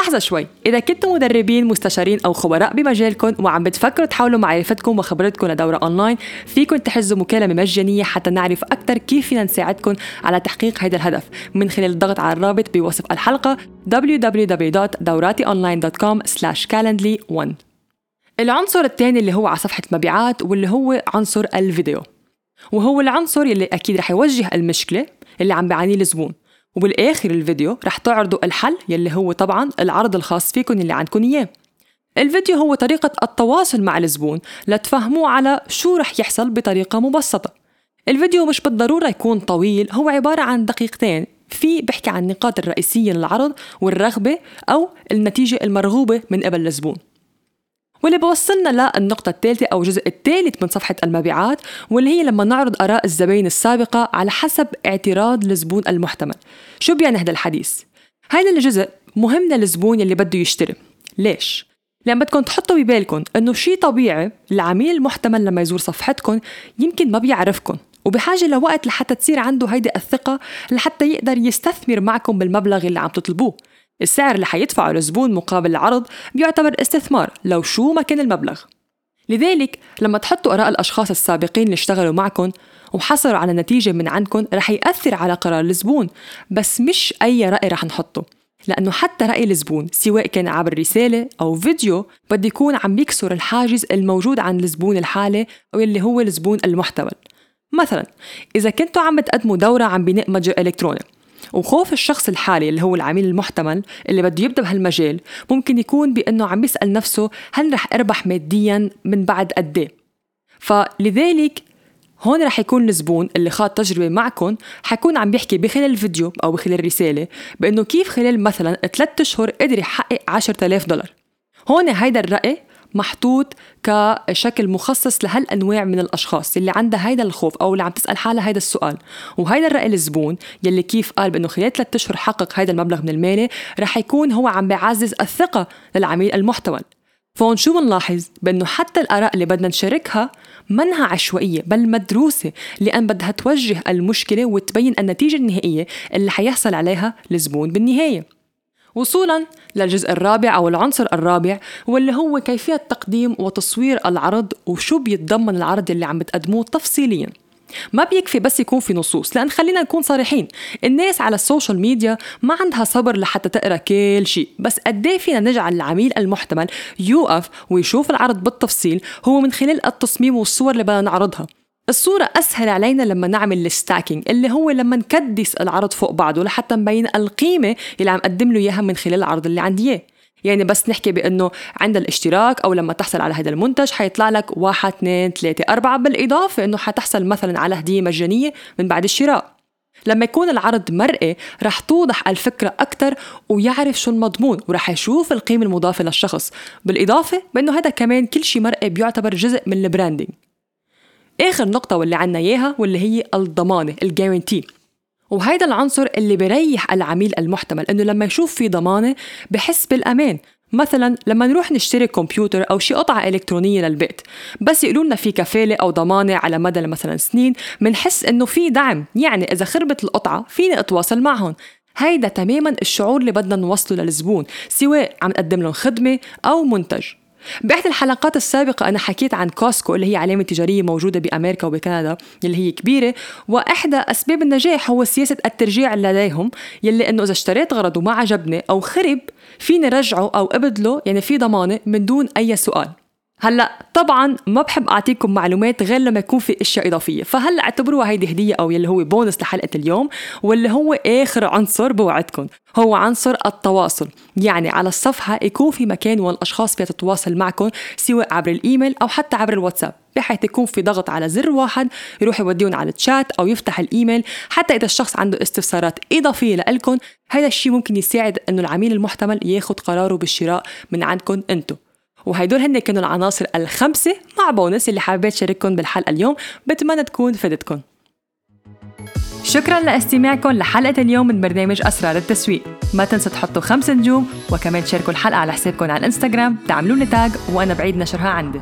لحظة شوي. إذا كنتم مدربين مستشارين أو خبراء بمجالكم وعم بتفكروا تحولوا معرفتكم وخبرتكم لدورة أونلاين فيكم تحجزوا مكالمة مجانية حتى نعرف أكثر كيف فينا نساعدكم على تحقيق هذا الهدف. من خلال الضغط على الرابط بوصف الحلقة www.دوراتيonline.com/calendly1 العنصر الثاني اللي هو على صفحة المبيعات واللي هو عنصر الفيديو. وهو العنصر اللي أكيد رح يوجه المشكلة اللي عم بيعانيه الزبون. وبالآخر الفيديو رح تعرضوا الحل يلي هو طبعا العرض الخاص فيكم اللي عندكم إياه. الفيديو هو طريقة التواصل مع الزبون لتفهموه على شو رح يحصل بطريقة مبسطة. الفيديو مش بالضرورة يكون طويل هو عبارة عن دقيقتين. في بحكي عن النقاط الرئيسية للعرض والرغبة أو النتيجة المرغوبة من قبل الزبون. واللي بوصلنا للنقطة الثالثة أو الجزء الثالث من صفحة المبيعات واللي هي لما نعرض آراء الزباين السابقة على حسب اعتراض الزبون المحتمل شو بيعني هذا الحديث؟ هذا الجزء مهم للزبون يلي بده يشتري ليش؟ لأن بدكم تحطوا ببالكم إنه شيء طبيعي العميل المحتمل لما يزور صفحتكم يمكن ما بيعرفكم وبحاجة لوقت لحتى تصير عنده هيدي الثقة لحتى يقدر يستثمر معكم بالمبلغ اللي عم تطلبوه السعر اللي حيدفعه الزبون مقابل العرض بيعتبر استثمار لو شو ما كان المبلغ. لذلك لما تحطوا آراء الأشخاص السابقين اللي اشتغلوا معكم وحصلوا على نتيجة من عندكم رح يأثر على قرار الزبون بس مش أي رأي رح نحطه. لأنه حتى رأي الزبون سواء كان عبر رسالة أو فيديو بده يكون عم بيكسر الحاجز الموجود عند الزبون الحالي أو اللي هو الزبون المحتمل مثلا إذا كنتوا عم تقدموا دورة عن بناء متجر إلكتروني وخوف الشخص الحالي اللي هو العميل المحتمل اللي بده يبدأ بهالمجال ممكن يكون بأنه عم يسأل نفسه هل رح أربح ماديا من بعد قد إيه. فلذلك هون رح يكون الزبون اللي خاض تجربة معكم حيكون عم بيحكي بخلال الفيديو أو بخلال الرسالة بأنه كيف خلال مثلا ثلاثة أشهر قدر يحقق 10000 دولار. هون هيدا الرأي محطوط كشكل مخصص لهالأنواع من الأشخاص اللي عندها هيدا الخوف أو اللي عم تسأل حالها هيدا السؤال. وهيدا الرأي الزبون يلي كيف قال بإنه خلال ثلاثة أشهر حقق هيدا المبلغ من المال رح يكون هو عم بيعزز الثقة للعميل المحتمل فهون شو بنلاحظ؟ بأنه حتى الآراء اللي بدنا نشاركها منها عشوائية بل مدروسة لأن بدها توجه المشكلة وتبين النتيجة النهائية اللي حيحصل عليها الزبون بالنهاية. وصولا للجزء الرابع أو العنصر الرابع واللي هو كيفية تقديم وتصوير العرض وشو بيتضمن العرض اللي عم بتقدموه تفصيليا. ما بيكفي بس يكون في نصوص لأن خلينا نكون صريحين الناس على السوشيال ميديا ما عندها صبر لحتى تقرأ كل شيء. بس قد إيه فينا نجعل العميل المحتمل يوقف ويشوف العرض بالتفصيل هو من خلال التصميم والصور اللي بدنا نعرضها. الصورة أسهل علينا لما نعمل ال stacking اللي هو لما نكدس العرض فوق بعضه لحتى نبين القيمة اللي عم قدم له إياها من خلال العرض اللي عندي إياه. يعني بس نحكي بأنه عند الاشتراك أو لما تحصل على هذا المنتج حيطلع لك واحد اثنين ثلاثة أربعة بالإضافة أنه حتحصل مثلا على هدية مجانية من بعد الشراء. لما يكون العرض مرئي رح توضح الفكرة أكثر ويعرف شو المضمون ورح يشوف القيمة المضافة للشخص. بالإضافة بأنه هذا كمان كل شيء مرئي بيعتبر جزء من ال branding آخر نقطة واللي عنا إياها واللي هي الضمانة ال guarantee وهيدا العنصر اللي بريح العميل المحتمل إنه لما يشوف في ضمانة بحس بالأمان. مثلا لما نروح نشتري كمبيوتر أو شي قطعة إلكترونية للبيت بس يقولوا لنا في كفالة أو ضمانة على مدى مثلا سنين بنحس إنه في دعم. يعني إذا خربت القطعة فيني أتواصل معهم. هيدا تماما الشعور اللي بدنا نوصله للزبون سواء عم نقدم لهم خدمة أو منتج. بإحدى الحلقات السابقة أنا حكيت عن كوسكو اللي هي علامة تجارية موجودة بأمريكا وبكندا اللي هي كبيرة. وإحدى أسباب النجاح هو سياسة الترجيع لديهم يلي إنه إذا اشتريت غرض وما عجبني أو خرب فيني رجعه أو أبدله؟ يعني في ضمانة من دون أي سؤال. هلا طبعا ما بحب أعطيكم معلومات غير لما يكون في أشياء إضافية. فهلا اعتبروها هيدي هدية أو يلي هو بونس لحلقة اليوم واللي هو آخر عنصر بوعدكم هو عنصر التواصل. يعني على الصفحة يكون في مكان والأشخاص فيها تتواصل معكم سواء عبر الإيميل أو حتى عبر الواتساب بحيث يكون في ضغط على زر واحد يروح يوديهم على الشات أو يفتح الإيميل. حتى إذا الشخص عنده استفسارات إضافية لكم هذا الشيء ممكن يساعد إنه العميل المحتمل ياخذ قراره بالشراء من عندكم أنتم وهيدول هن كانوا العناصر الخمسة مع بونس اللي حابة شارككم بالحلقة اليوم بتمنى تكون فادتكم. شكرا لاستماعكم لحلقة اليوم من برنامج أسرار التسويق. ما تنسوا تحطوا خمس نجوم وكمان تشاركوا الحلقة على حسابكم على الإنستغرام تعملوا لي تاج وأنا بعيد نشرها عندي.